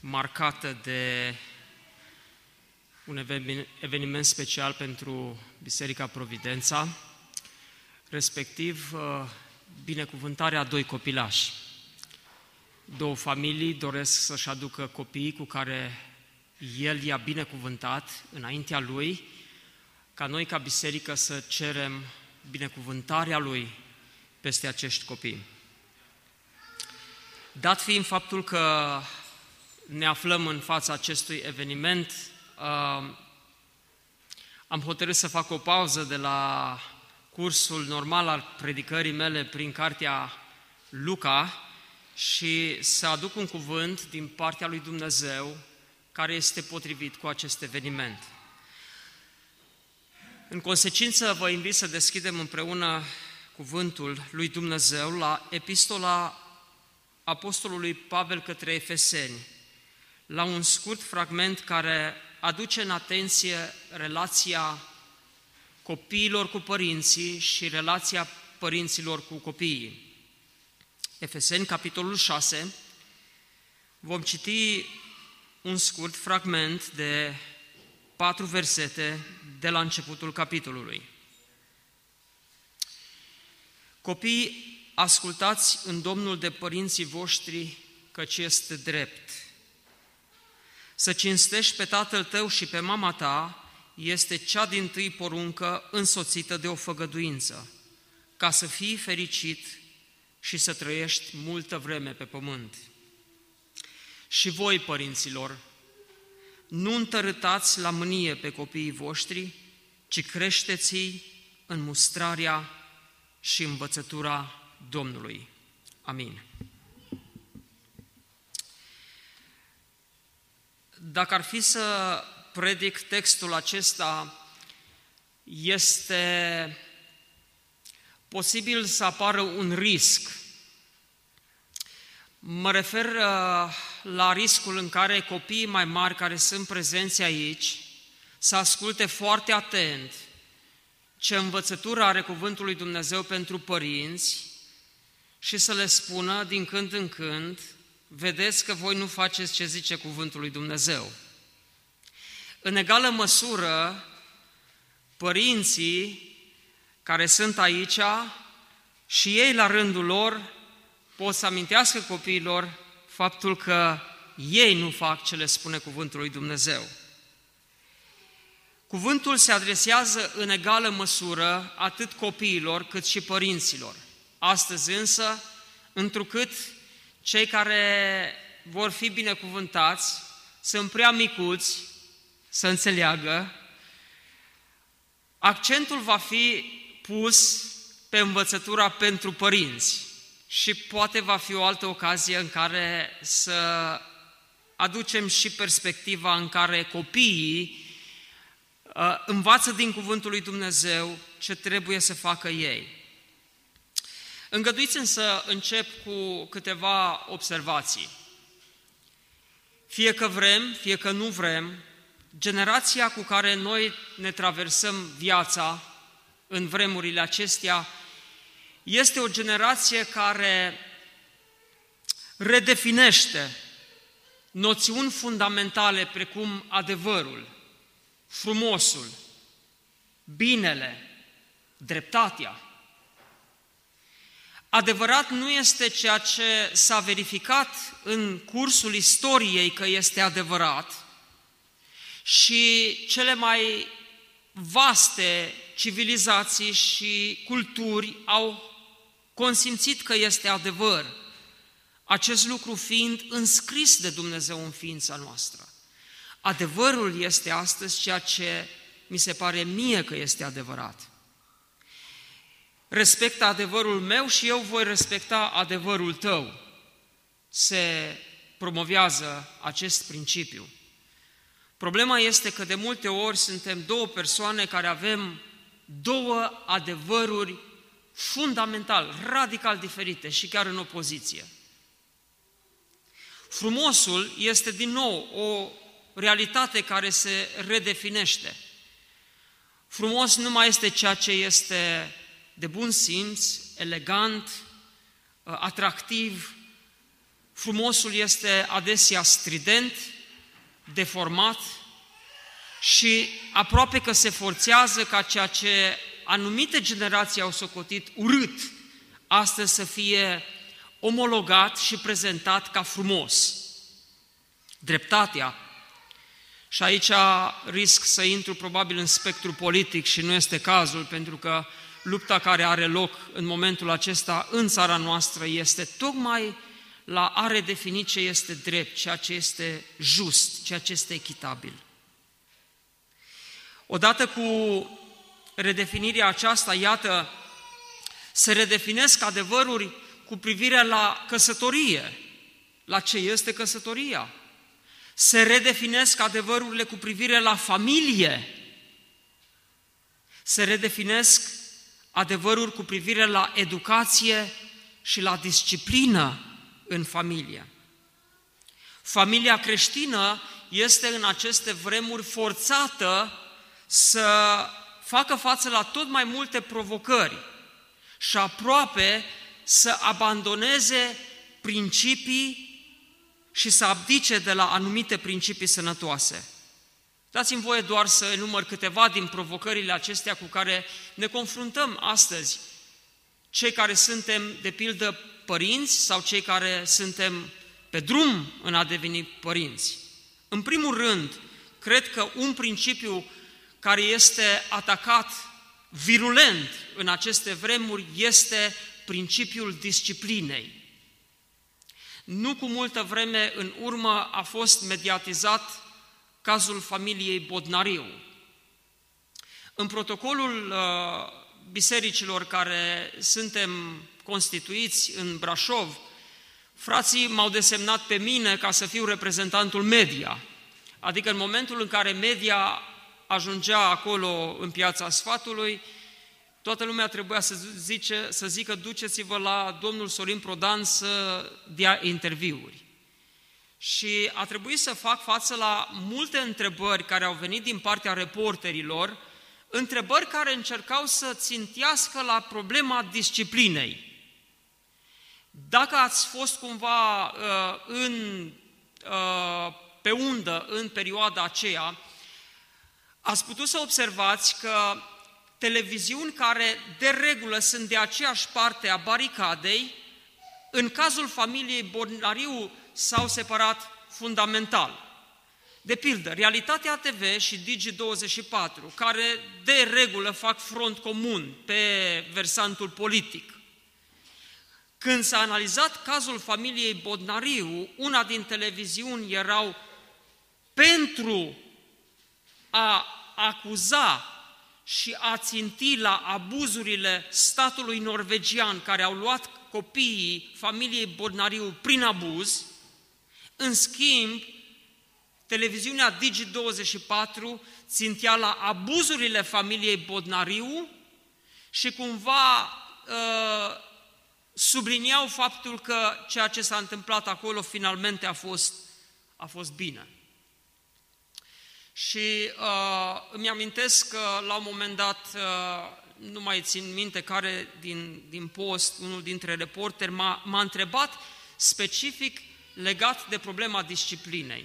marcată de un eveniment special pentru Biserica Providența, respectiv uh, binecuvântarea a doi copilași. Două familii doresc să-și aducă copiii cu care el i-a binecuvântat înaintea lui, ca noi ca biserică să cerem binecuvântarea lui peste acești copii. Dat fiind faptul că ne aflăm în fața acestui eveniment, uh, am hotărât să fac o pauză de la cursul normal al predicării mele prin cartea Luca și să aduc un cuvânt din partea lui Dumnezeu care este potrivit cu acest eveniment. În consecință, vă invit să deschidem împreună cuvântul lui Dumnezeu la epistola Apostolului Pavel către Efeseni, la un scurt fragment care aduce în atenție relația copiilor cu părinții și relația părinților cu copiii. Efeseni, capitolul 6, vom citi un scurt fragment de patru versete de la începutul capitolului. Copiii, ascultați în Domnul de părinții voștri, căci este drept. Să cinstești pe tatăl tău și pe mama ta este cea din tâi poruncă însoțită de o făgăduință, ca să fii fericit și să trăiești multă vreme pe pământ. Și voi, părinților, nu întărâtați la mânie pe copiii voștri, ci creșteți-i în mustrarea și învățătura Domnului. Amin. Dacă ar fi să predic textul acesta, este posibil să apară un risc. Mă refer uh, la riscul în care copiii mai mari care sunt prezenți aici să asculte foarte atent ce învățătură are Cuvântul lui Dumnezeu pentru părinți și să le spună din când în când, vedeți că voi nu faceți ce zice Cuvântul lui Dumnezeu. În egală măsură, părinții care sunt aici și ei la rândul lor pot să amintească copiilor faptul că ei nu fac ce le spune cuvântul lui Dumnezeu. Cuvântul se adresează în egală măsură atât copiilor cât și părinților. Astăzi însă, întrucât cei care vor fi binecuvântați sunt prea micuți să înțeleagă, accentul va fi pus pe învățătura pentru părinți și poate va fi o altă ocazie în care să aducem și perspectiva în care copiii uh, învață din Cuvântul lui Dumnezeu ce trebuie să facă ei. Îngăduiți-mi să încep cu câteva observații. Fie că vrem, fie că nu vrem, generația cu care noi ne traversăm viața în vremurile acestea este o generație care redefinește noțiuni fundamentale precum adevărul, frumosul, binele, dreptatea. Adevărat nu este ceea ce s-a verificat în cursul istoriei că este adevărat și cele mai vaste civilizații și culturi au consimțit că este adevăr, acest lucru fiind înscris de Dumnezeu în ființa noastră. Adevărul este astăzi ceea ce mi se pare mie că este adevărat. Respectă adevărul meu și eu voi respecta adevărul tău. Se promovează acest principiu. Problema este că de multe ori suntem două persoane care avem două adevăruri fundamental, radical diferite și chiar în opoziție. Frumosul este din nou o realitate care se redefinește. Frumos nu mai este ceea ce este de bun simț, elegant, uh, atractiv. Frumosul este adesea strident, deformat și aproape că se forțează ca ceea ce anumite generații au socotit urât, astăzi să fie omologat și prezentat ca frumos. Dreptatea, și aici risc să intru probabil în spectru politic și nu este cazul, pentru că lupta care are loc în momentul acesta în țara noastră este tocmai la a redefini ce este drept, ceea ce este just, ceea ce este echitabil. Odată cu redefinirea aceasta, iată, se redefinesc adevăruri cu privire la căsătorie, la ce este căsătoria. Se redefinesc adevărurile cu privire la familie. Se redefinesc adevăruri cu privire la educație și la disciplină în familie. Familia creștină este în aceste vremuri forțată să facă față la tot mai multe provocări și aproape să abandoneze principii și să abdice de la anumite principii sănătoase. Dați-mi voie doar să enumăr câteva din provocările acestea cu care ne confruntăm astăzi, cei care suntem, de pildă, părinți sau cei care suntem pe drum în a deveni părinți. În primul rând, cred că un principiu care este atacat virulent în aceste vremuri este principiul disciplinei. Nu cu multă vreme în urmă a fost mediatizat cazul familiei Bodnariu. În protocolul uh, bisericilor care suntem constituiți în Brașov, frații m-au desemnat pe mine ca să fiu reprezentantul media. Adică în momentul în care media ajungea acolo în piața sfatului, toată lumea trebuia să, zice, să zică duceți-vă la domnul Sorin Prodan să dea interviuri. Și a trebuit să fac față la multe întrebări care au venit din partea reporterilor, întrebări care încercau să țintească la problema disciplinei. Dacă ați fost cumva uh, în, uh, pe undă în perioada aceea, ați putut să observați că televiziuni care de regulă sunt de aceeași parte a baricadei, în cazul familiei Bornariu s-au separat fundamental. De pildă, Realitatea TV și Digi24, care de regulă fac front comun pe versantul politic. Când s-a analizat cazul familiei Bodnariu, una din televiziuni erau pentru a acuza și a ținti la abuzurile statului norvegian care au luat copiii familiei Bodnariu prin abuz, în schimb, televiziunea Digi24 țintea la abuzurile familiei Bodnariu și cumva uh, subliniau faptul că ceea ce s-a întâmplat acolo finalmente a fost, a fost bine. Și uh, îmi amintesc că la un moment dat, uh, nu mai țin minte care din, din post, unul dintre reporteri m-a, m-a întrebat specific legat de problema disciplinei.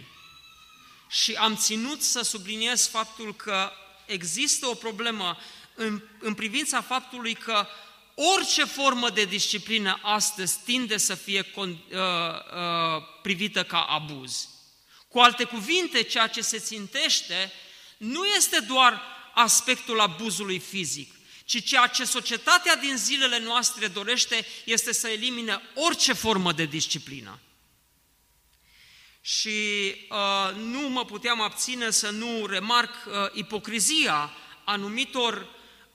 Și am ținut să subliniez faptul că există o problemă în, în privința faptului că orice formă de disciplină astăzi tinde să fie con, uh, uh, privită ca abuz. Cu alte cuvinte, ceea ce se țintește nu este doar aspectul abuzului fizic, ci ceea ce societatea din zilele noastre dorește este să elimine orice formă de disciplină. Și uh, nu mă puteam abține să nu remarc uh, ipocrizia anumitor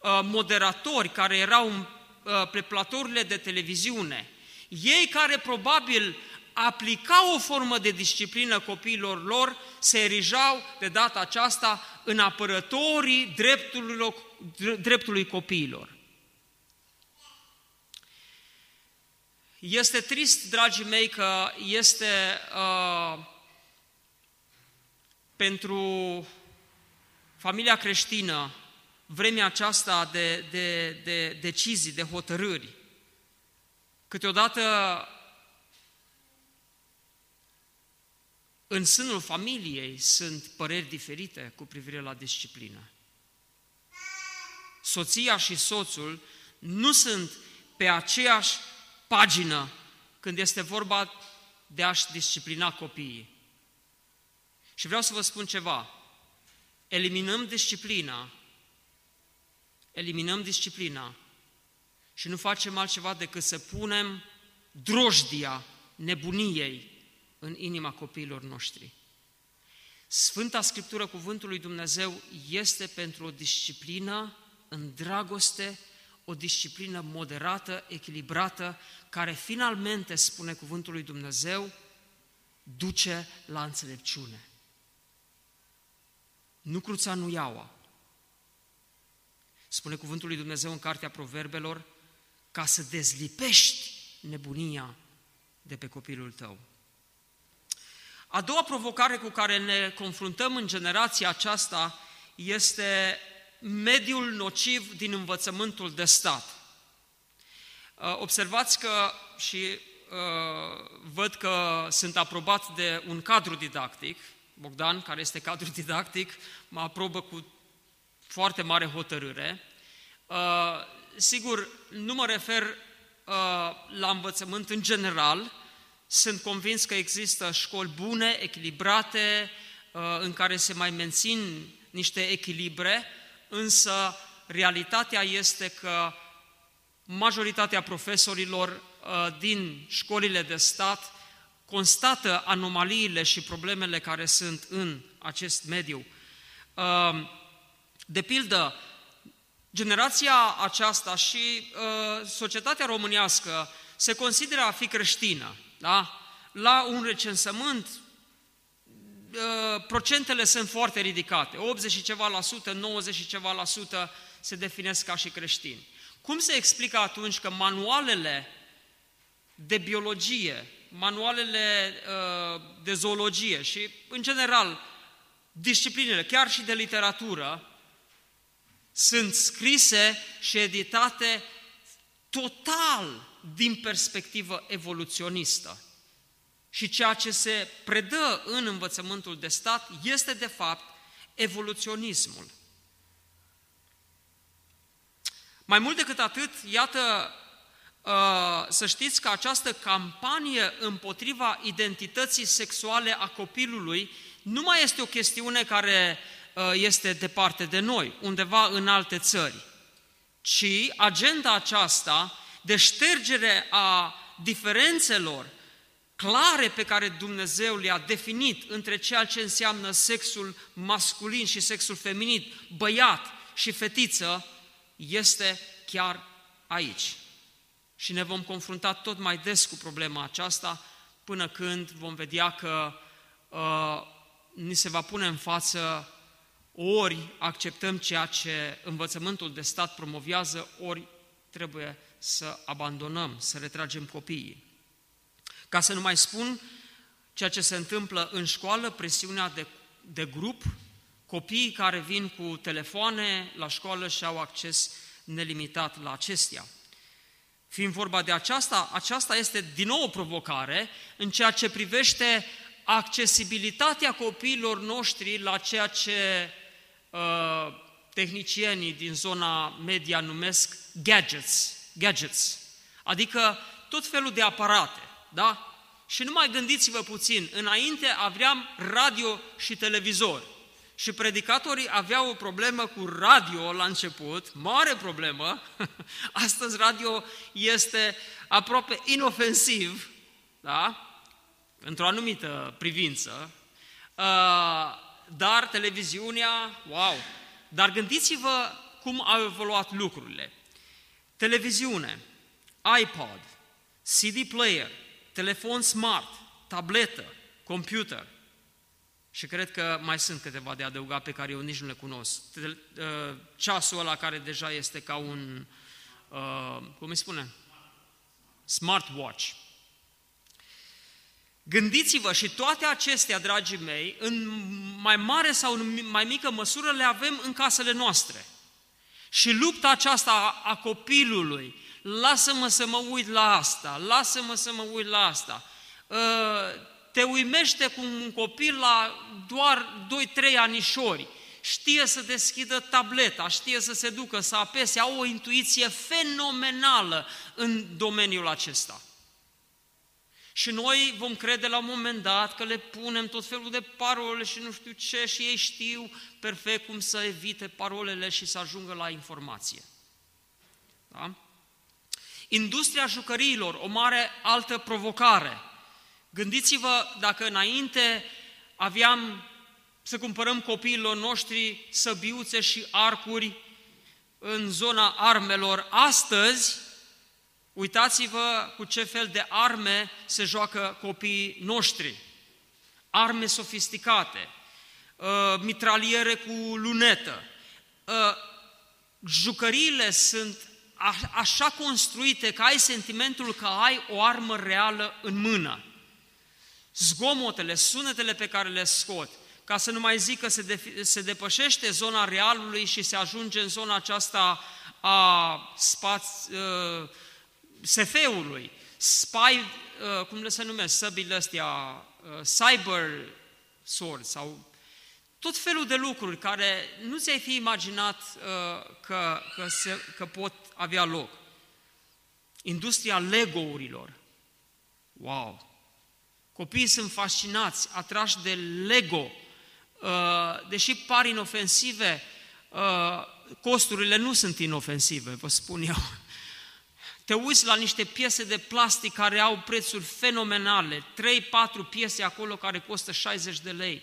uh, moderatori care erau uh, pe platourile de televiziune. Ei care probabil aplica o formă de disciplină copiilor lor, se erijau de data aceasta în apărătorii dreptului, dreptului copiilor. Este trist, dragii mei, că este uh, pentru familia creștină vremea aceasta de, de, de decizii, de hotărâri. Câteodată în sânul familiei sunt păreri diferite cu privire la disciplină. Soția și soțul nu sunt pe aceeași pagină când este vorba de a-și disciplina copiii. Și vreau să vă spun ceva. Eliminăm disciplina, eliminăm disciplina și nu facem altceva decât să punem drojdia nebuniei în inima copiilor noștri. Sfânta Scriptură, Cuvântul lui Dumnezeu, este pentru o disciplină în dragoste, o disciplină moderată, echilibrată, care finalmente, spune Cuvântul lui Dumnezeu, duce la înțelepciune. Nu cruța, nu iaua. Spune Cuvântul lui Dumnezeu în Cartea Proverbelor, ca să dezlipești nebunia de pe copilul tău. A doua provocare cu care ne confruntăm în generația aceasta este mediul nociv din învățământul de stat. Uh, observați că și uh, văd că sunt aprobat de un cadru didactic, Bogdan, care este cadru didactic, mă aprobă cu foarte mare hotărâre. Uh, sigur, nu mă refer la învățământ în general, sunt convins că există școli bune, echilibrate, în care se mai mențin niște echilibre, însă realitatea este că majoritatea profesorilor uh, din școlile de stat constată anomaliile și problemele care sunt în acest mediu. Uh, de pildă, generația aceasta și uh, societatea românească se consideră a fi creștină. Da? La un recensământ Uh, procentele sunt foarte ridicate, 80 și ceva la sută, 90 și ceva la sută se definesc ca și creștini. Cum se explică atunci că manualele de biologie, manualele uh, de zoologie și, în general, disciplinele, chiar și de literatură, sunt scrise și editate total din perspectivă evoluționistă. Și ceea ce se predă în învățământul de stat este, de fapt, evoluționismul. Mai mult decât atât, iată, uh, să știți că această campanie împotriva identității sexuale a copilului nu mai este o chestiune care uh, este departe de noi, undeva în alte țări, ci agenda aceasta de ștergere a diferențelor clare pe care Dumnezeu le-a definit între ceea ce înseamnă sexul masculin și sexul feminin, băiat și fetiță, este chiar aici. Și ne vom confrunta tot mai des cu problema aceasta până când vom vedea că uh, ni se va pune în față ori acceptăm ceea ce învățământul de stat promovează, ori trebuie să abandonăm, să retragem copiii. Ca să nu mai spun ceea ce se întâmplă în școală, presiunea de, de grup, copiii care vin cu telefoane la școală și au acces nelimitat la acestea. Fiind vorba de aceasta, aceasta este din nou o provocare în ceea ce privește accesibilitatea copiilor noștri la ceea ce uh, tehnicienii din zona media numesc gadgets, gadgets, adică tot felul de aparate da? Și nu mai gândiți-vă puțin, înainte aveam radio și televizor. Și predicatorii aveau o problemă cu radio la început, mare problemă. Astăzi radio este aproape inofensiv, da? Într-o anumită privință. Uh, dar televiziunea, wow! Dar gândiți-vă cum au evoluat lucrurile. Televiziune, iPod, CD player, telefon smart, tabletă, computer. Și cred că mai sunt câteva de adăugat pe care eu nici nu le cunosc. Uh, ceasul ăla care deja este ca un, uh, cum îi spune? Smartwatch. Gândiți-vă și toate acestea, dragii mei, în mai mare sau în mai mică măsură le avem în casele noastre. Și lupta aceasta a copilului, lasă-mă să mă uit la asta, lasă-mă să mă uit la asta, ă, te uimește cu un copil la doar 2-3 anișori, știe să deschidă tableta, știe să se ducă, să apese, au o intuiție fenomenală în domeniul acesta. Și noi vom crede la un moment dat că le punem tot felul de parole și nu știu ce și ei știu perfect cum să evite parolele și să ajungă la informație. Da? Industria jucăriilor, o mare altă provocare. Gândiți-vă dacă înainte aveam să cumpărăm copiilor noștri săbiuțe și arcuri în zona armelor, astăzi Uitați-vă cu ce fel de arme se joacă copiii noștri. Arme sofisticate, uh, mitraliere cu lunetă. Uh, jucăriile sunt așa construite că ai sentimentul că ai o armă reală în mână. Zgomotele, sunetele pe care le scot, ca să nu mai zic că se, de, se depășește zona realului și se ajunge în zona aceasta a spați, uh, SF-ului, spy, uh, cum le se numesc, săbile astea, uh, cyber sword sau tot felul de lucruri care nu ți-ai fi imaginat uh, că, că, se, că pot avea loc. Industria Lego-urilor. Wow! Copiii sunt fascinați, atrași de Lego. Deși par inofensive, costurile nu sunt inofensive, vă spun eu te uiți la niște piese de plastic care au prețuri fenomenale, 3-4 piese acolo care costă 60 de lei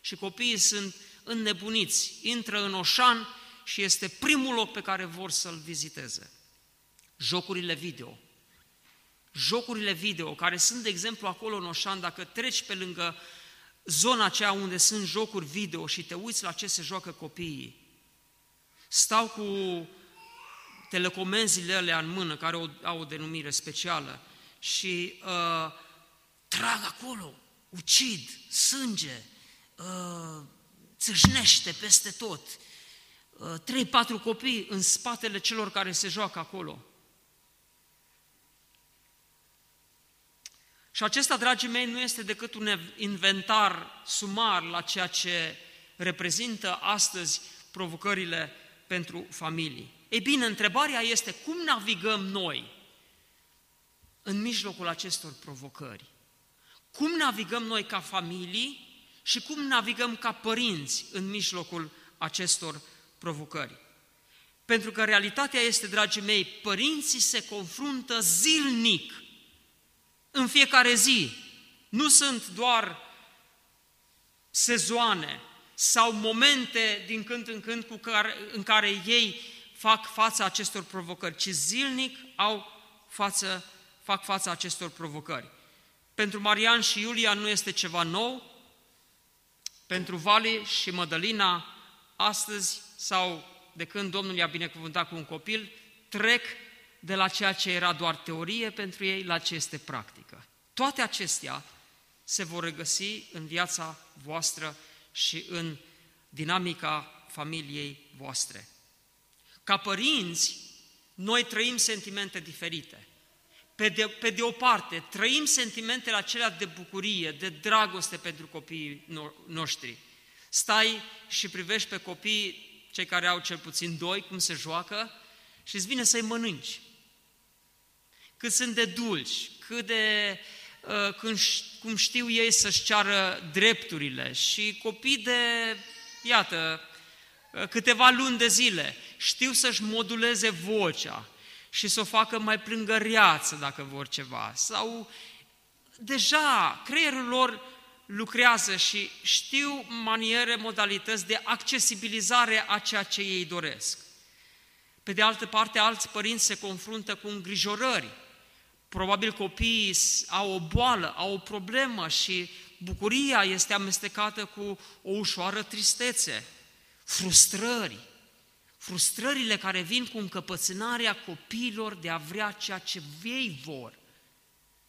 și copiii sunt înnebuniți, intră în Oșan și este primul loc pe care vor să-l viziteze. Jocurile video. Jocurile video, care sunt, de exemplu, acolo în Oșan, dacă treci pe lângă zona aceea unde sunt jocuri video și te uiți la ce se joacă copiii, stau cu telecomenzile alea în mână, care au o denumire specială, și uh, trag acolo, ucid, sânge, uh, țâșnește peste tot. Uh, trei, patru copii în spatele celor care se joacă acolo. Și acesta, dragii mei, nu este decât un inventar sumar la ceea ce reprezintă astăzi provocările pentru familii. Ei bine, întrebarea este cum navigăm noi în mijlocul acestor provocări? Cum navigăm noi ca familii și cum navigăm ca părinți în mijlocul acestor provocări? Pentru că realitatea este, dragii mei, părinții se confruntă zilnic, în fiecare zi. Nu sunt doar sezoane sau momente din când în când cu care, în care ei fac fața acestor provocări, ci zilnic au față, fac fața acestor provocări. Pentru Marian și Iulia nu este ceva nou, pentru Vali și Mădălina, astăzi sau de când Domnul i-a binecuvântat cu un copil, trec de la ceea ce era doar teorie pentru ei la ce este practică. Toate acestea se vor regăsi în viața voastră și în dinamica familiei voastre. Ca părinți, noi trăim sentimente diferite. Pe de, pe de o parte, trăim sentimentele acelea de bucurie, de dragoste pentru copiii noștri. Stai și privești pe copii, cei care au cel puțin doi, cum se joacă și îți vine să-i mănânci. Cât sunt de dulci, cât de uh, când, cum știu ei să-și ceară drepturile și copii de, iată, uh, câteva luni de zile știu să-și moduleze vocea și să o facă mai plângăreață dacă vor ceva. Sau deja creierul lor lucrează și știu maniere, modalități de accesibilizare a ceea ce ei doresc. Pe de altă parte, alți părinți se confruntă cu îngrijorări Probabil copiii au o boală, au o problemă și bucuria este amestecată cu o ușoară tristețe, frustrări, frustrările care vin cu încăpățânarea copiilor de a vrea ceea ce ei vor.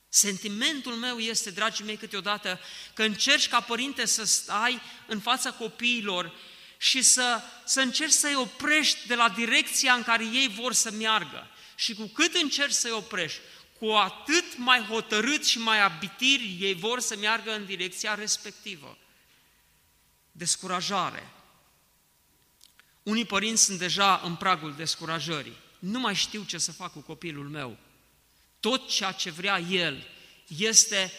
Sentimentul meu este, dragii mei, câteodată că încerci ca părinte să stai în fața copiilor și să, să încerci să-i oprești de la direcția în care ei vor să meargă. Și cu cât încerci să-i oprești, cu atât mai hotărât și mai abitiri ei vor să meargă în direcția respectivă. Descurajare. Unii părinți sunt deja în pragul descurajării. Nu mai știu ce să fac cu copilul meu. Tot ceea ce vrea el este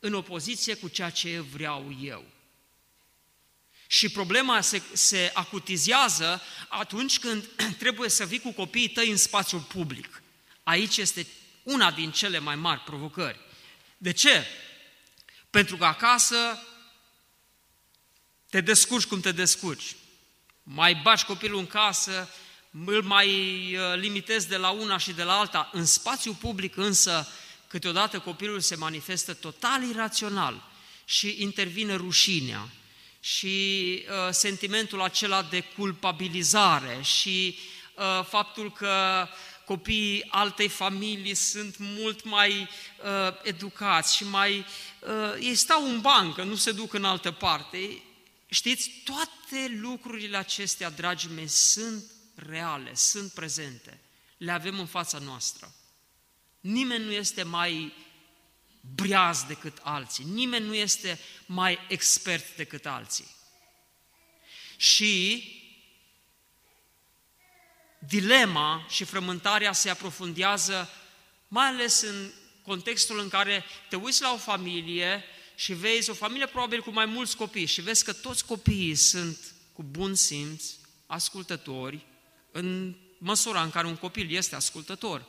în opoziție cu ceea ce vreau eu. Și problema se, se acutizează atunci când trebuie să vii cu copiii tăi în spațiul public. Aici este una din cele mai mari provocări. De ce? Pentru că acasă te descurci cum te descurci. Mai bași copilul în casă, îl mai uh, limitezi de la una și de la alta. În spațiu public însă, câteodată copilul se manifestă total irațional și intervine rușinea și uh, sentimentul acela de culpabilizare și uh, faptul că copiii altei familii sunt mult mai uh, educați și mai... Uh, ei stau în bancă, nu se duc în altă parte. Știți, toate lucrurile acestea, dragii mei, sunt reale, sunt prezente. Le avem în fața noastră. Nimeni nu este mai breaz decât alții, nimeni nu este mai expert decât alții. Și dilema și frământarea se aprofundează mai ales în contextul în care te uiți la o familie și vezi o familie probabil cu mai mulți copii și vezi că toți copiii sunt cu bun simț, ascultători, în măsura în care un copil este ascultător.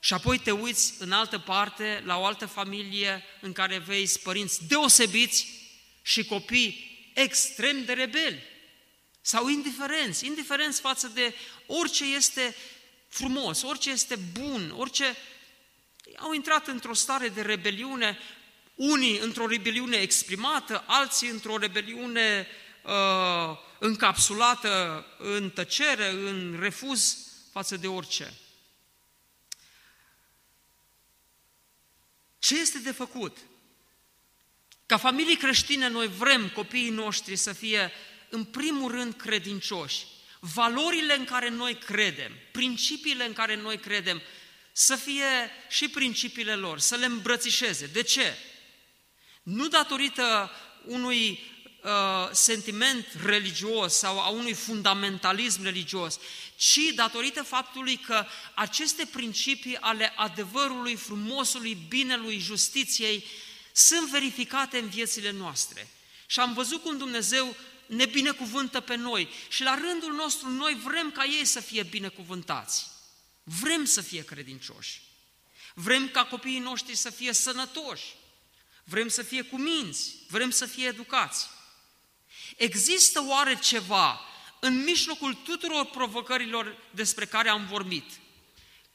Și apoi te uiți în altă parte, la o altă familie în care vezi părinți deosebiți și copii extrem de rebeli sau indiferenți, indiferenți față de orice este frumos, orice este bun, orice... Au intrat într-o stare de rebeliune, unii într-o rebeliune exprimată, alții într-o rebeliune uh, încapsulată în tăcere, în refuz față de orice. Ce este de făcut? Ca familii creștine, noi vrem copiii noștri să fie, în primul rând, credincioși. Valorile în care noi credem, principiile în care noi credem, să fie și principiile lor, să le îmbrățișeze. De ce? Nu datorită unui uh, sentiment religios sau a unui fundamentalism religios, ci datorită faptului că aceste principii ale adevărului, frumosului, binelui, justiției sunt verificate în viețile noastre. Și am văzut cum Dumnezeu ne binecuvântă pe noi și la rândul nostru noi vrem ca ei să fie binecuvântați. Vrem să fie credincioși. Vrem ca copiii noștri să fie sănătoși. Vrem să fie cuminți. Vrem să fie educați. Există oare ceva în mijlocul tuturor provocărilor despre care am vorbit,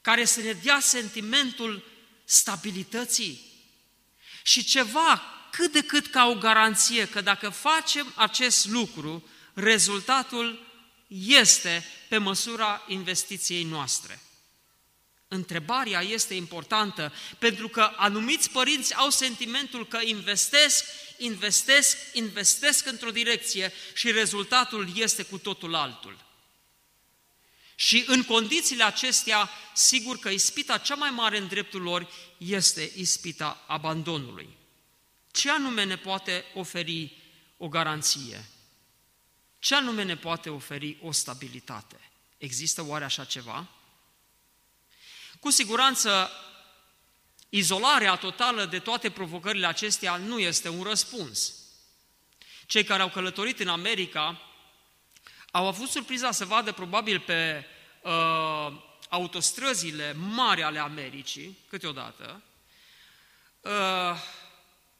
care să ne dea sentimentul stabilității și ceva cât de cât ca o garanție că dacă facem acest lucru, rezultatul este pe măsura investiției noastre. Întrebarea este importantă pentru că anumiți părinți au sentimentul că investesc, investesc, investesc într-o direcție și rezultatul este cu totul altul. Și în condițiile acestea, sigur că ispita cea mai mare în dreptul lor este ispita abandonului. Ce anume ne poate oferi o garanție? Ce anume ne poate oferi o stabilitate? Există oare așa ceva? Cu siguranță, izolarea totală de toate provocările acestea nu este un răspuns. Cei care au călătorit în America au avut surpriza să vadă probabil pe uh, autostrăzile mari ale Americii, câteodată, uh,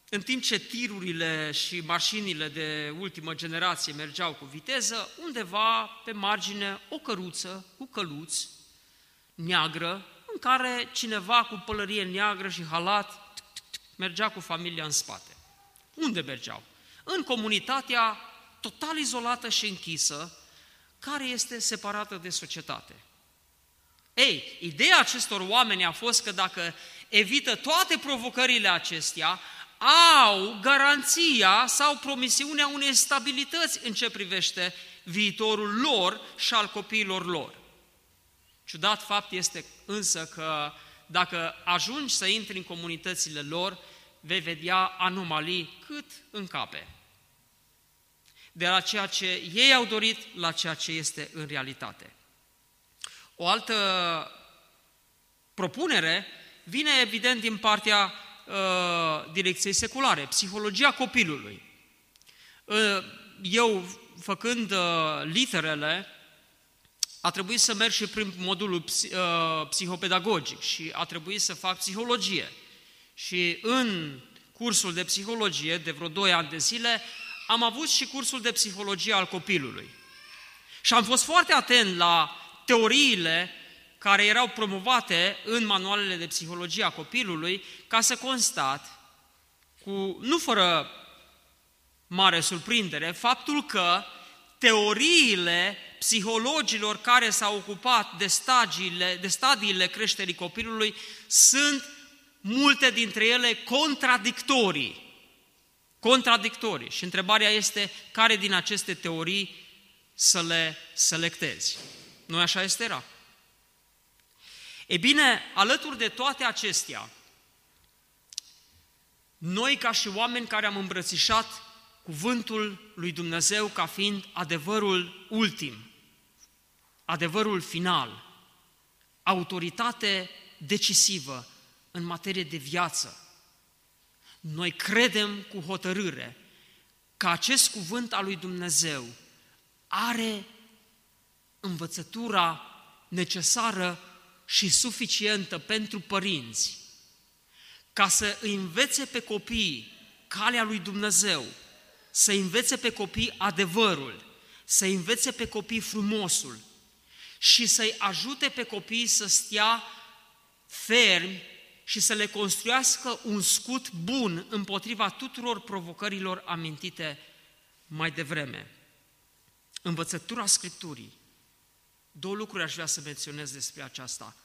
în timp ce tirurile și mașinile de ultimă generație mergeau cu viteză, undeva pe margine o căruță cu căluți neagră în care cineva cu pălărie neagră și halat mergea cu familia în spate. Unde mergeau? În comunitatea total izolată și închisă, care este separată de societate. Ei, ideea acestor oameni a fost că dacă evită toate provocările acestea, au garanția sau promisiunea unei stabilități în ce privește viitorul lor și al copiilor lor. Ciudat fapt este însă că dacă ajungi să intri în comunitățile lor, vei vedea anomalii cât în cape. De la ceea ce ei au dorit la ceea ce este în realitate. O altă propunere vine evident din partea uh, direcției seculare, psihologia copilului. Uh, eu, făcând uh, literele, a trebuit să merg și prin modulul uh, psihopedagogic și a trebuit să fac psihologie. Și în cursul de psihologie, de vreo 2 ani de zile, am avut și cursul de psihologie al copilului. Și am fost foarte atent la teoriile care erau promovate în manualele de psihologie a copilului, ca să constat, cu, nu fără mare surprindere, faptul că teoriile psihologilor care s-au ocupat de, stagiile, de stadiile creșterii copilului sunt multe dintre ele contradictorii. Contradictorii. Și întrebarea este care din aceste teorii să le selectezi. Nu așa este era? E bine, alături de toate acestea, noi ca și oameni care am îmbrățișat cuvântul lui Dumnezeu ca fiind adevărul ultim, adevărul final, autoritate decisivă în materie de viață. Noi credem cu hotărâre că acest cuvânt al lui Dumnezeu are învățătura necesară și suficientă pentru părinți ca să îi învețe pe copii calea lui Dumnezeu, să învețe pe copii adevărul, să învețe pe copii frumosul și să-i ajute pe copii să stea fermi și să le construiască un scut bun împotriva tuturor provocărilor amintite mai devreme. Învățătura Scripturii. Două lucruri aș vrea să menționez despre aceasta.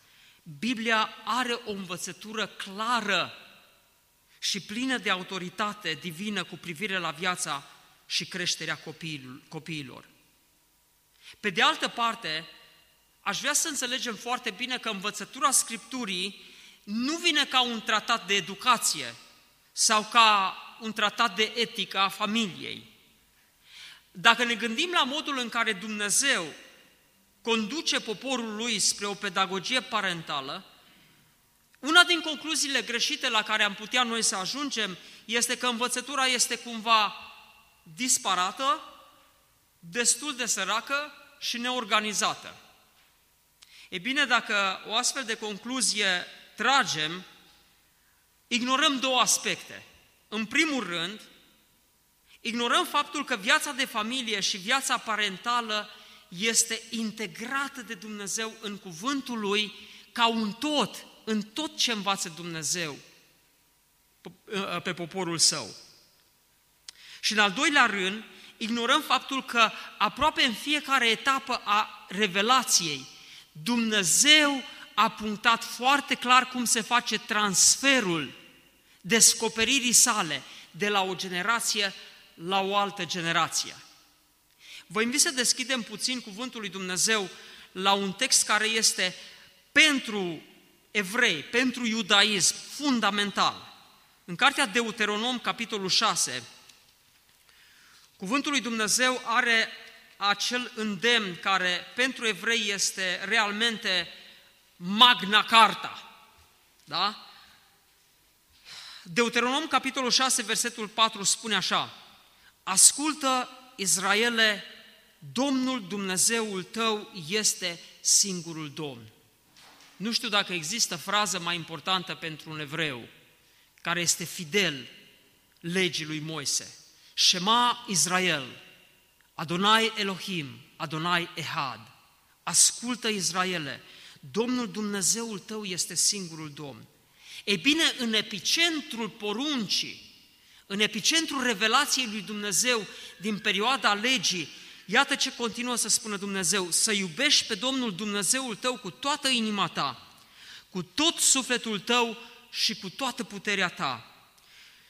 Biblia are o învățătură clară și plină de autoritate divină cu privire la viața și creșterea copiilor. Pe de altă parte, aș vrea să înțelegem foarte bine că învățătura Scripturii nu vine ca un tratat de educație sau ca un tratat de etică a familiei. Dacă ne gândim la modul în care Dumnezeu conduce poporul lui spre o pedagogie parentală, una din concluziile greșite la care am putea noi să ajungem este că învățătura este cumva disparată, destul de săracă și neorganizată. E bine, dacă o astfel de concluzie tragem, ignorăm două aspecte. În primul rând, ignorăm faptul că viața de familie și viața parentală este integrată de Dumnezeu în cuvântul Lui ca un tot, în tot ce învață Dumnezeu pe poporul său. Și în al doilea rând, ignorăm faptul că aproape în fiecare etapă a revelației, Dumnezeu a punctat foarte clar cum se face transferul descoperirii sale de la o generație la o altă generație. Vă invit să deschidem puțin cuvântul lui Dumnezeu la un text care este pentru evrei, pentru iudaism, fundamental. În cartea Deuteronom, capitolul 6, cuvântul lui Dumnezeu are acel îndemn care pentru evrei este realmente Magna Carta. Da? Deuteronom, capitolul 6, versetul 4 spune așa, Ascultă, Israele, Domnul Dumnezeul tău este singurul Domn. Nu știu dacă există frază mai importantă pentru un evreu care este fidel legii lui Moise. Shema Israel, Adonai Elohim, Adonai Ehad. Ascultă Israele, Domnul Dumnezeul tău este singurul Domn. Ei bine, în epicentrul poruncii, în epicentrul revelației lui Dumnezeu din perioada legii, iată ce continuă să spună Dumnezeu, să iubești pe Domnul Dumnezeul tău cu toată inima ta, cu tot sufletul tău și cu toată puterea ta.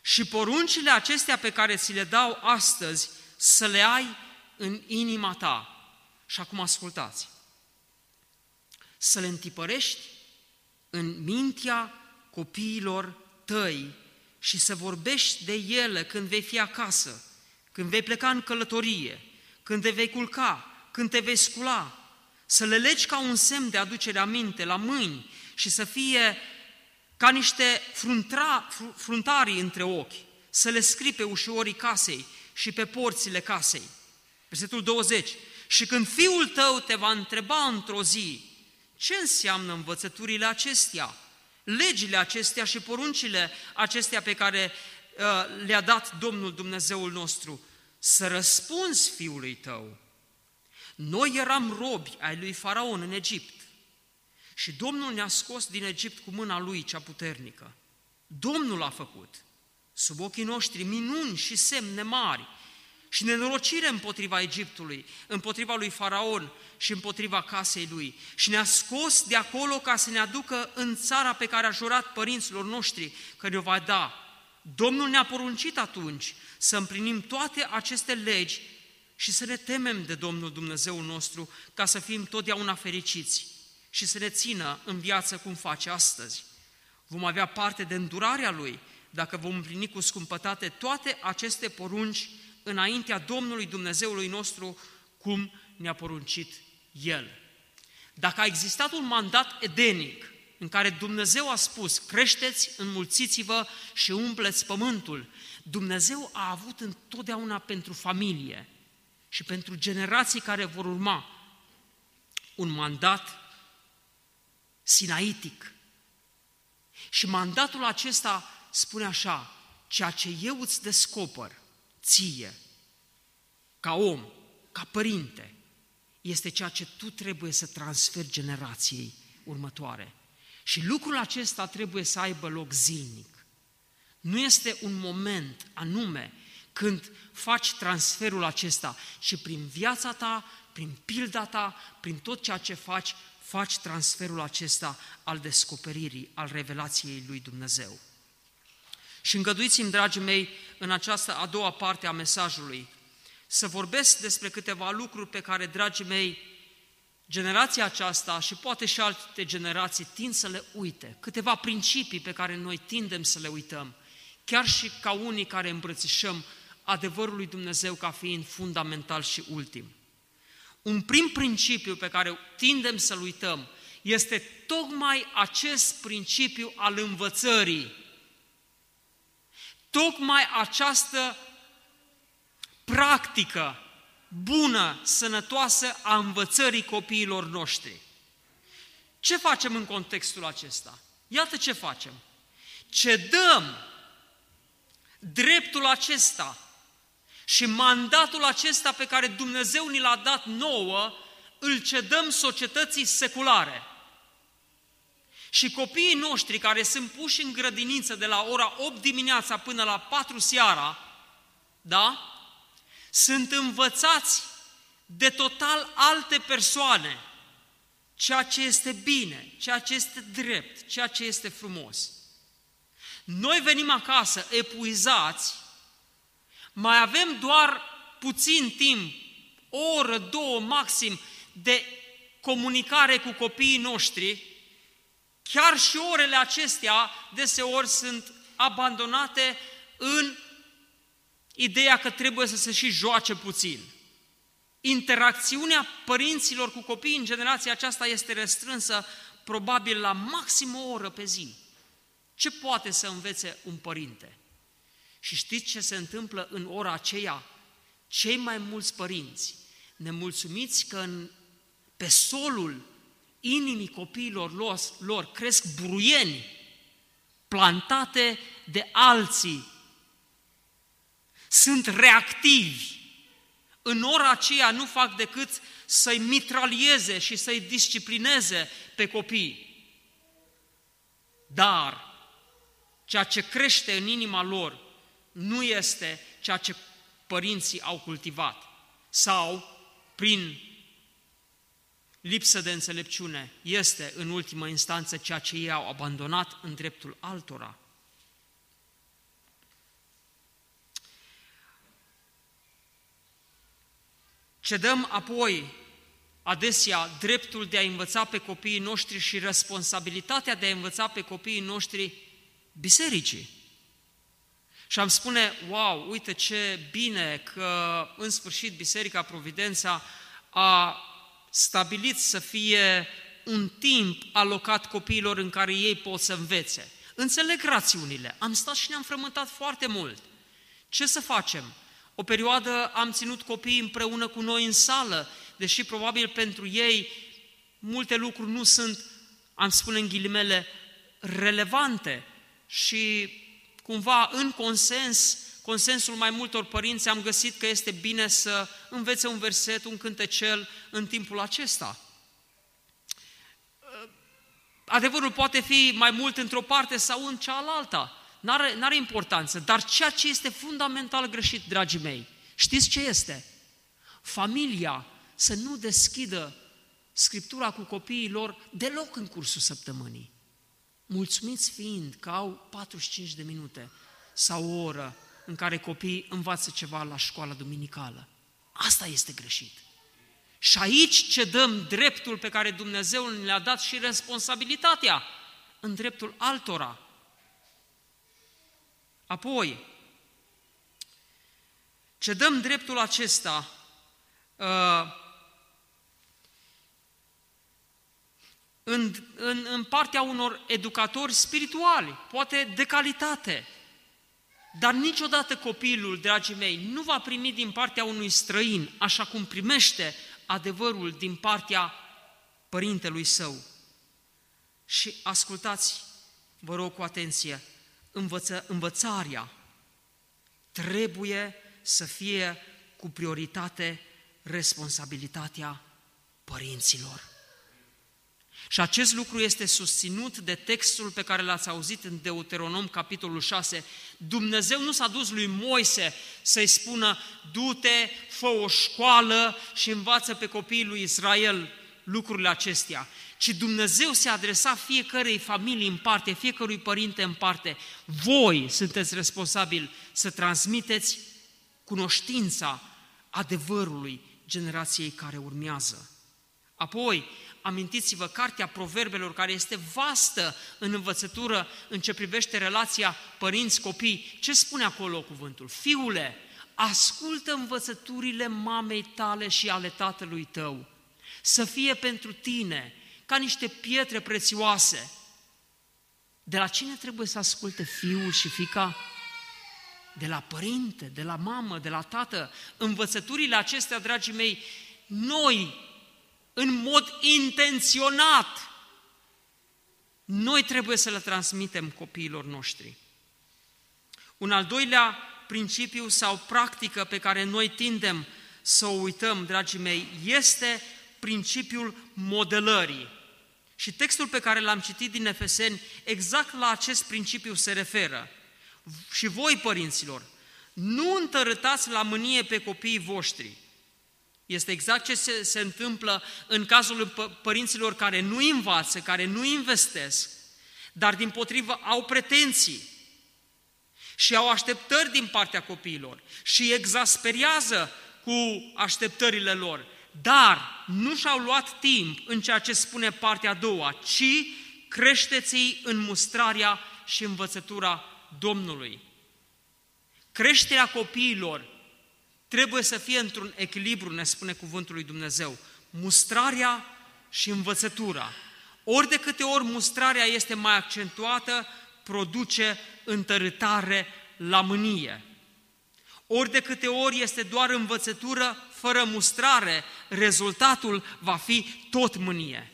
Și poruncile acestea pe care ți le dau astăzi, să le ai în inima ta. Și acum ascultați. Să le întipărești în mintea copiilor tăi și să vorbești de ele când vei fi acasă, când vei pleca în călătorie, când te vei culca, când te vei scula, să le legi ca un semn de aducere aminte la mâini și să fie ca niște fruntra, fruntarii între ochi, să le scrii pe ușorii casei și pe porțile casei. Versetul 20. Și când fiul tău te va întreba într-o zi, ce înseamnă învățăturile acestea, legile acestea și poruncile acestea pe care uh, le-a dat Domnul Dumnezeul nostru, să răspunzi fiului tău. Noi eram robi ai lui Faraon în Egipt și Domnul ne-a scos din Egipt cu mâna lui cea puternică. Domnul a făcut sub ochii noștri minuni și semne mari și nenorocire împotriva Egiptului, împotriva lui Faraon și împotriva casei lui. Și ne-a scos de acolo ca să ne aducă în țara pe care a jurat părinților noștri că ne-o va da. Domnul ne-a poruncit atunci să împlinim toate aceste legi și să ne temem de Domnul Dumnezeul nostru ca să fim totdeauna fericiți și să ne țină în viață cum face astăzi. Vom avea parte de îndurarea Lui dacă vom împlini cu scumpătate toate aceste porunci înaintea Domnului Dumnezeului nostru, cum ne-a poruncit El. Dacă a existat un mandat edenic în care Dumnezeu a spus, creșteți, înmulțiți-vă și umpleți pământul, Dumnezeu a avut întotdeauna pentru familie și pentru generații care vor urma un mandat sinaitic. Și mandatul acesta spune așa, ceea ce eu îți descoper ție, ca om, ca părinte, este ceea ce tu trebuie să transferi generației următoare. Și lucrul acesta trebuie să aibă loc zilnic. Nu este un moment anume când faci transferul acesta, ci prin viața ta, prin pilda ta, prin tot ceea ce faci, faci transferul acesta al descoperirii, al revelației lui Dumnezeu. Și îngăduiți-mi, dragii mei, în această a doua parte a mesajului, să vorbesc despre câteva lucruri pe care, dragii mei, generația aceasta și poate și alte generații tind să le uite, câteva principii pe care noi tindem să le uităm, chiar și ca unii care îmbrățișăm adevărul lui Dumnezeu ca fiind fundamental și ultim. Un prim principiu pe care tindem să-l uităm este tocmai acest principiu al învățării. Tocmai această practică bună, sănătoasă a învățării copiilor noștri. Ce facem în contextul acesta? Iată ce facem. Cedăm dreptul acesta și mandatul acesta pe care Dumnezeu ni l-a dat nouă, îl cedăm societății seculare. Și copiii noștri care sunt puși în grădiniță de la ora 8 dimineața până la 4 seara, da? Sunt învățați de total alte persoane ceea ce este bine, ceea ce este drept, ceea ce este frumos. Noi venim acasă epuizați, mai avem doar puțin timp, o oră, două maxim, de comunicare cu copiii noștri, chiar și orele acestea deseori sunt abandonate în ideea că trebuie să se și joace puțin. Interacțiunea părinților cu copiii în generația aceasta este restrânsă probabil la maxim o oră pe zi. Ce poate să învețe un părinte? Și știți ce se întâmplă în ora aceea? Cei mai mulți părinți, nemulțumiți că în, pe solul inimii copiilor lor, lor cresc buruieni plantate de alții sunt reactivi. În ora aceea nu fac decât să-i mitralieze și să-i disciplineze pe copii. Dar ceea ce crește în inima lor nu este ceea ce părinții au cultivat sau prin lipsă de înțelepciune este în ultimă instanță ceea ce ei au abandonat în dreptul altora. Cedăm apoi adesea dreptul de a învăța pe copiii noștri și responsabilitatea de a învăța pe copiii noștri bisericii. Și am spune, wow, uite ce bine că în sfârșit Biserica Providența a stabilit să fie un timp alocat copiilor în care ei pot să învețe. Înțeleg rațiunile. Am stat și ne-am frământat foarte mult. Ce să facem? O perioadă am ținut copiii împreună cu noi în sală, deși probabil pentru ei multe lucruri nu sunt, am spune în ghilimele, relevante și cumva în consens, consensul mai multor părinți am găsit că este bine să învețe un verset, un cântecel în timpul acesta. Adevărul poate fi mai mult într-o parte sau în cealaltă, n-are, n-are importanță, dar ceea ce este fundamental greșit, dragii mei, știți ce este? Familia să nu deschidă Scriptura cu copiii lor deloc în cursul săptămânii. Mulțumiți fiind că au 45 de minute sau o oră în care copiii învață ceva la școala duminicală. Asta este greșit. Și aici cedăm dreptul pe care Dumnezeu ne l-a dat și responsabilitatea în dreptul altora. Apoi, cedăm dreptul acesta uh, în, în, în partea unor educatori spirituali, poate de calitate. Dar niciodată copilul, dragii mei, nu va primi din partea unui străin, așa cum primește adevărul din partea părintelui său. Și ascultați, vă rog cu atenție, învăță, învățarea trebuie să fie cu prioritate responsabilitatea părinților. Și acest lucru este susținut de textul pe care l-ați auzit în Deuteronom, capitolul 6. Dumnezeu nu s-a dus lui Moise să-i spună, du-te, fă o școală și învață pe copiii lui Israel lucrurile acestea, ci Dumnezeu se adresa fiecărei familii în parte, fiecărui părinte în parte. Voi sunteți responsabili să transmiteți cunoștința adevărului generației care urmează. Apoi, amintiți-vă, cartea Proverbelor, care este vastă în învățătură în ce privește relația părinți-copii, ce spune acolo cuvântul? Fiule, ascultă învățăturile mamei tale și ale tatălui tău, să fie pentru tine ca niște pietre prețioase. De la cine trebuie să asculte fiul și fica? De la părinte, de la mamă, de la tată. Învățăturile acestea, dragii mei, noi în mod intenționat, noi trebuie să le transmitem copiilor noștri. Un al doilea principiu sau practică pe care noi tindem să o uităm, dragii mei, este principiul modelării. Și textul pe care l-am citit din Efeseni, exact la acest principiu se referă. Și voi, părinților, nu întărâtați la mânie pe copiii voștri, este exact ce se, se întâmplă în cazul părinților care nu învață, care nu investesc, dar din potrivă au pretenții și au așteptări din partea copiilor și exasperează cu așteptările lor, dar nu și-au luat timp în ceea ce spune partea a doua, ci creșteți-i în mustrarea și învățătura Domnului. Creșterea copiilor trebuie să fie într-un echilibru, ne spune cuvântul lui Dumnezeu, mustrarea și învățătura. Ori de câte ori mustrarea este mai accentuată, produce întărâtare la mânie. Ori de câte ori este doar învățătură, fără mustrare, rezultatul va fi tot mânie.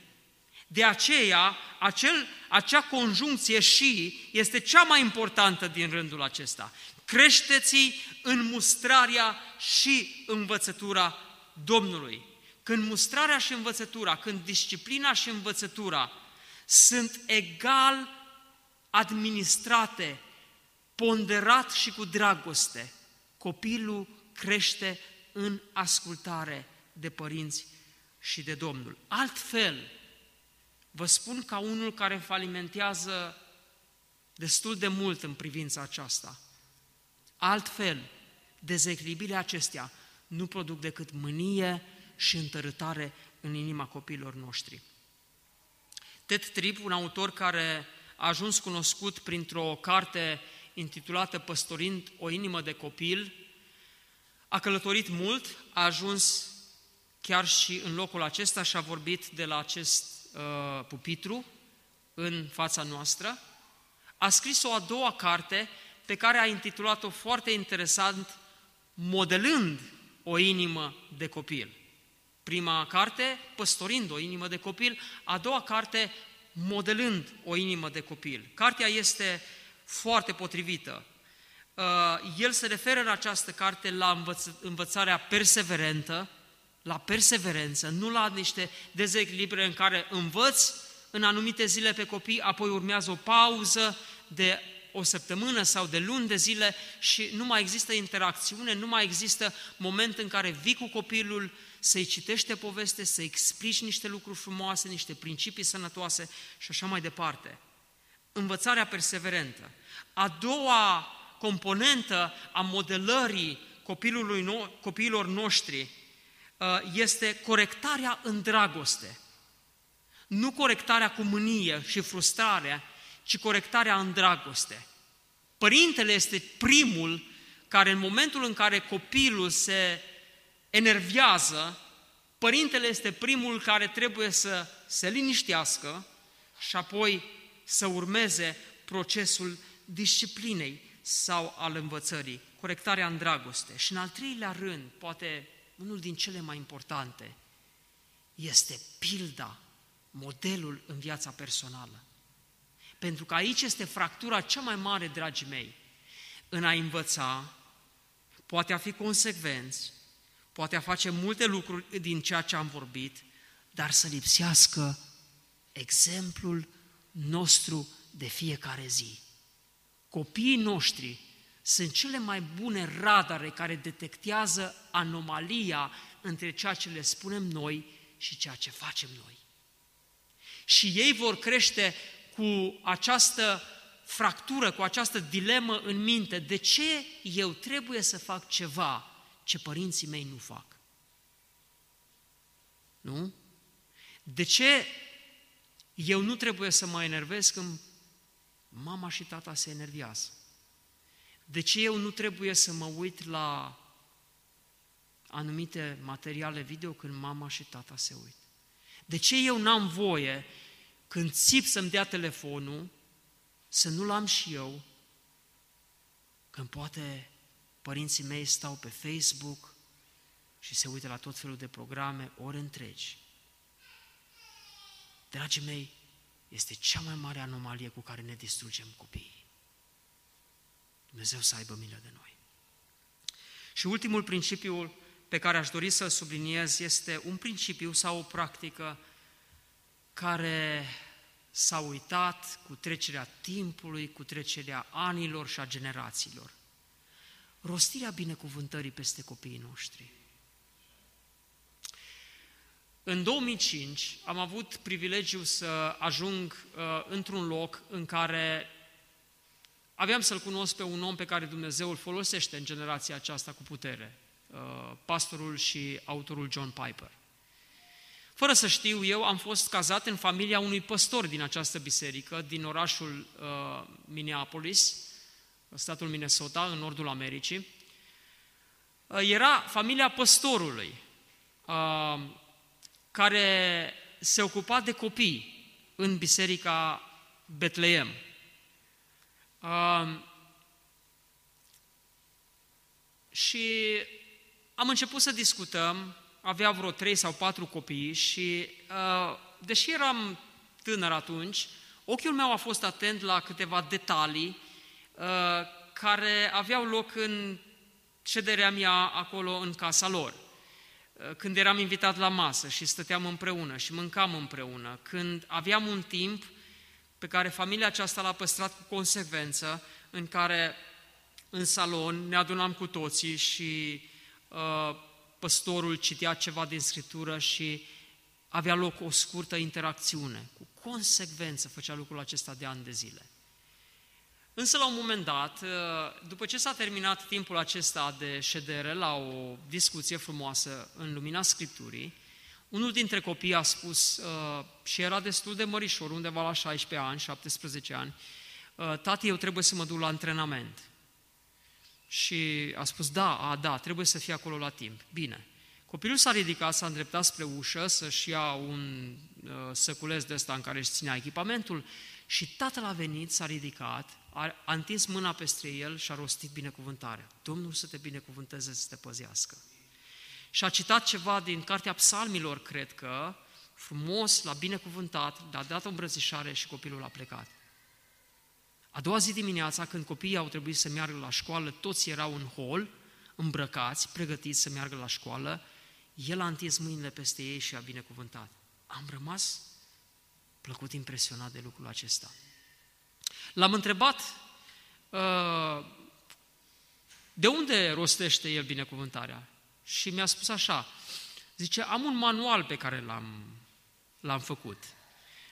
De aceea, acel, acea conjuncție și este cea mai importantă din rândul acesta creșteți în mustrarea și învățătura Domnului. când mustrarea și învățătura, când disciplina și învățătura sunt egal administrate, ponderat și cu dragoste, copilul crește în ascultare de părinți și de Domnul. Altfel, vă spun ca unul care falimentează destul de mult în privința aceasta. Altfel, dezechilibrele acestea nu produc decât mânie și întărâtare în inima copiilor noștri. Ted Tripp, un autor care a ajuns cunoscut printr-o carte intitulată Păstorind o inimă de copil, a călătorit mult, a ajuns chiar și în locul acesta și a vorbit de la acest uh, pupitru în fața noastră. A scris o a doua carte pe care a intitulat-o foarte interesant, Modelând o inimă de copil. Prima carte, Păstorind o inimă de copil, a doua carte, Modelând o inimă de copil. Cartea este foarte potrivită. Uh, el se referă în această carte la învăț- învățarea perseverentă, la perseverență, nu la niște dezechilibre în care învăț în anumite zile pe copii, apoi urmează o pauză de o săptămână sau de luni de zile și nu mai există interacțiune, nu mai există moment în care vii cu copilul, să-i citește poveste, să-i explici niște lucruri frumoase, niște principii sănătoase și așa mai departe. Învățarea perseverentă. A doua componentă a modelării copilului, copiilor noștri uh, este corectarea în dragoste. Nu corectarea cu mânie și frustrare, ci corectarea în dragoste. Părintele este primul care în momentul în care copilul se enervează, părintele este primul care trebuie să se liniștească și apoi să urmeze procesul disciplinei sau al învățării, corectarea în dragoste. Și în al treilea rând, poate unul din cele mai importante, este pilda, modelul în viața personală. Pentru că aici este fractura cea mai mare, dragii mei, în a învăța, poate a fi consecvenți, poate a face multe lucruri din ceea ce am vorbit, dar să lipsească exemplul nostru de fiecare zi. Copiii noștri sunt cele mai bune radare care detectează anomalia între ceea ce le spunem noi și ceea ce facem noi. Și ei vor crește cu această fractură, cu această dilemă în minte. De ce eu trebuie să fac ceva ce părinții mei nu fac? Nu? De ce eu nu trebuie să mă enervez când mama și tata se enervează? De ce eu nu trebuie să mă uit la anumite materiale video când mama și tata se uită? De ce eu n-am voie când țip să-mi dea telefonul, să nu-l am și eu, când poate părinții mei stau pe Facebook și se uită la tot felul de programe ori întregi. Dragii mei, este cea mai mare anomalie cu care ne distrugem copiii. Dumnezeu să aibă milă de noi. Și ultimul principiu pe care aș dori să-l subliniez este un principiu sau o practică care s-a uitat cu trecerea timpului, cu trecerea anilor și a generațiilor. Rostirea binecuvântării peste copiii noștri. În 2005 am avut privilegiul să ajung uh, într-un loc în care aveam să-l cunosc pe un om pe care Dumnezeu îl folosește în generația aceasta cu putere, uh, pastorul și autorul John Piper. Fără să știu eu, am fost cazat în familia unui păstor din această biserică, din orașul uh, Minneapolis, statul Minnesota, în nordul Americii. Uh, era familia păstorului, uh, care se ocupa de copii în biserica Betleem. Uh, și am început să discutăm avea vreo trei sau patru copii și, uh, deși eram tânăr atunci, ochiul meu a fost atent la câteva detalii uh, care aveau loc în cederea mea acolo în casa lor. când eram invitat la masă și stăteam împreună și mâncam împreună, când aveam un timp pe care familia aceasta l-a păstrat cu consecvență, în care în salon ne adunam cu toții și uh, păstorul citea ceva din Scriptură și avea loc o scurtă interacțiune. Cu consecvență făcea lucrul acesta de ani de zile. Însă, la un moment dat, uh, după ce s-a terminat timpul acesta de ședere la o discuție frumoasă în lumina Scripturii, unul dintre copii a spus, uh, și era destul de mărișor, undeva la 16 ani, 17 ani, uh, tati, eu trebuie să mă duc la antrenament. Și a spus, da, a, da, trebuie să fie acolo la timp. Bine. Copilul s-a ridicat, s-a îndreptat spre ușă să-și ia un uh, săculeț de ăsta în care își ținea echipamentul și tatăl a venit, s-a ridicat, a, a întins mâna peste el și a rostit binecuvântarea. Domnul să te binecuvânteze, să te păzească. Și a citat ceva din Cartea Psalmilor, cred că, frumos, l-a binecuvântat, a dat o îmbrățișare și copilul a plecat. A doua zi dimineața, când copiii au trebuit să meargă la școală, toți erau în hol, îmbrăcați, pregătiți să meargă la școală, el a întins mâinile peste ei și a binecuvântat. Am rămas plăcut impresionat de lucrul acesta. L-am întrebat uh, de unde rostește el binecuvântarea? Și mi-a spus așa, zice, am un manual pe care l-am, l-am făcut.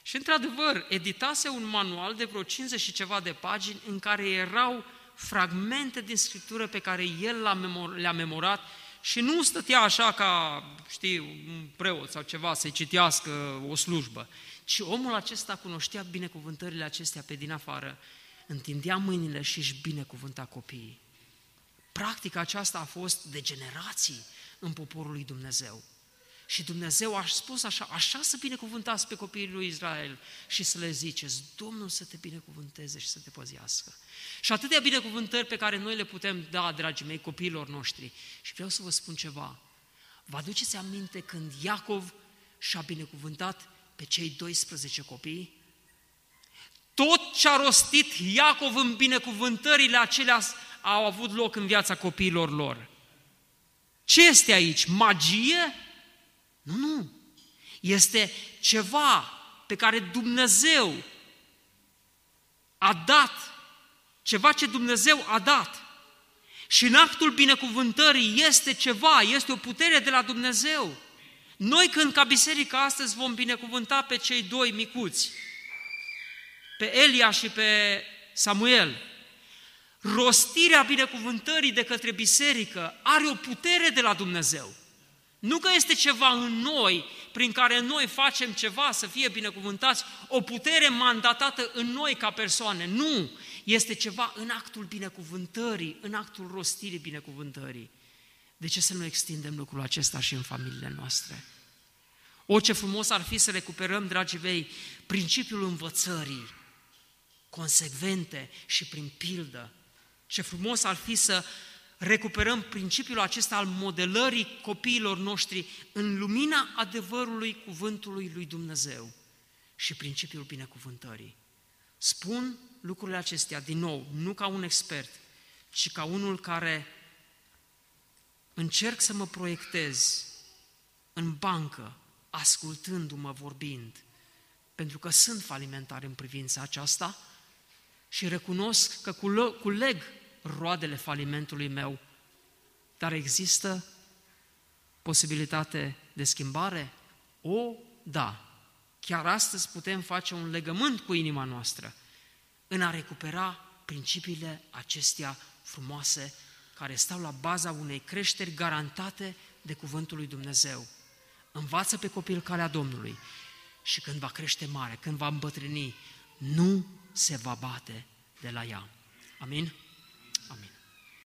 Și într-adevăr, editase un manual de vreo 50 și ceva de pagini în care erau fragmente din Scriptură pe care el le-a memorat și nu stătea așa ca, știi, un preot sau ceva să-i citească o slujbă, ci omul acesta cunoștea binecuvântările acestea pe din afară, întindea mâinile și își binecuvânta copiii. Practica aceasta a fost de generații în poporul lui Dumnezeu. Și Dumnezeu a spus așa, așa să binecuvântați pe copiii lui Israel și să le ziceți, Domnul să te binecuvânteze și să te păzească. Și atâtea binecuvântări pe care noi le putem da, dragii mei, copiilor noștri. Și vreau să vă spun ceva. Vă aduceți aminte când Iacov și-a binecuvântat pe cei 12 copii? Tot ce a rostit Iacov în binecuvântările acelea au avut loc în viața copiilor lor. Ce este aici? Magie? Nu, nu. Este ceva pe care Dumnezeu a dat, ceva ce Dumnezeu a dat. Și în actul binecuvântării este ceva, este o putere de la Dumnezeu. Noi când ca biserică astăzi vom binecuvânta pe cei doi micuți, pe Elia și pe Samuel, rostirea binecuvântării de către biserică are o putere de la Dumnezeu. Nu că este ceva în noi prin care noi facem ceva să fie binecuvântați, o putere mandatată în noi ca persoane. Nu! Este ceva în actul binecuvântării, în actul rostirii binecuvântării. De ce să nu extindem lucrul acesta și în familiile noastre? O, ce frumos ar fi să recuperăm, dragii mei, principiul învățării consecvente și prin pildă. Ce frumos ar fi să recuperăm principiul acesta al modelării copiilor noștri în lumina adevărului cuvântului lui Dumnezeu și principiul binecuvântării. Spun lucrurile acestea din nou, nu ca un expert, ci ca unul care încerc să mă proiectez în bancă, ascultându-mă vorbind, pentru că sunt falimentar în privința aceasta și recunosc că culeg roadele falimentului meu, dar există posibilitate de schimbare? O, da. Chiar astăzi putem face un legământ cu inima noastră în a recupera principiile acestea frumoase care stau la baza unei creșteri garantate de Cuvântul lui Dumnezeu. Învață pe copil calea Domnului și când va crește mare, când va îmbătrâni, nu se va bate de la ea. Amin? Amin.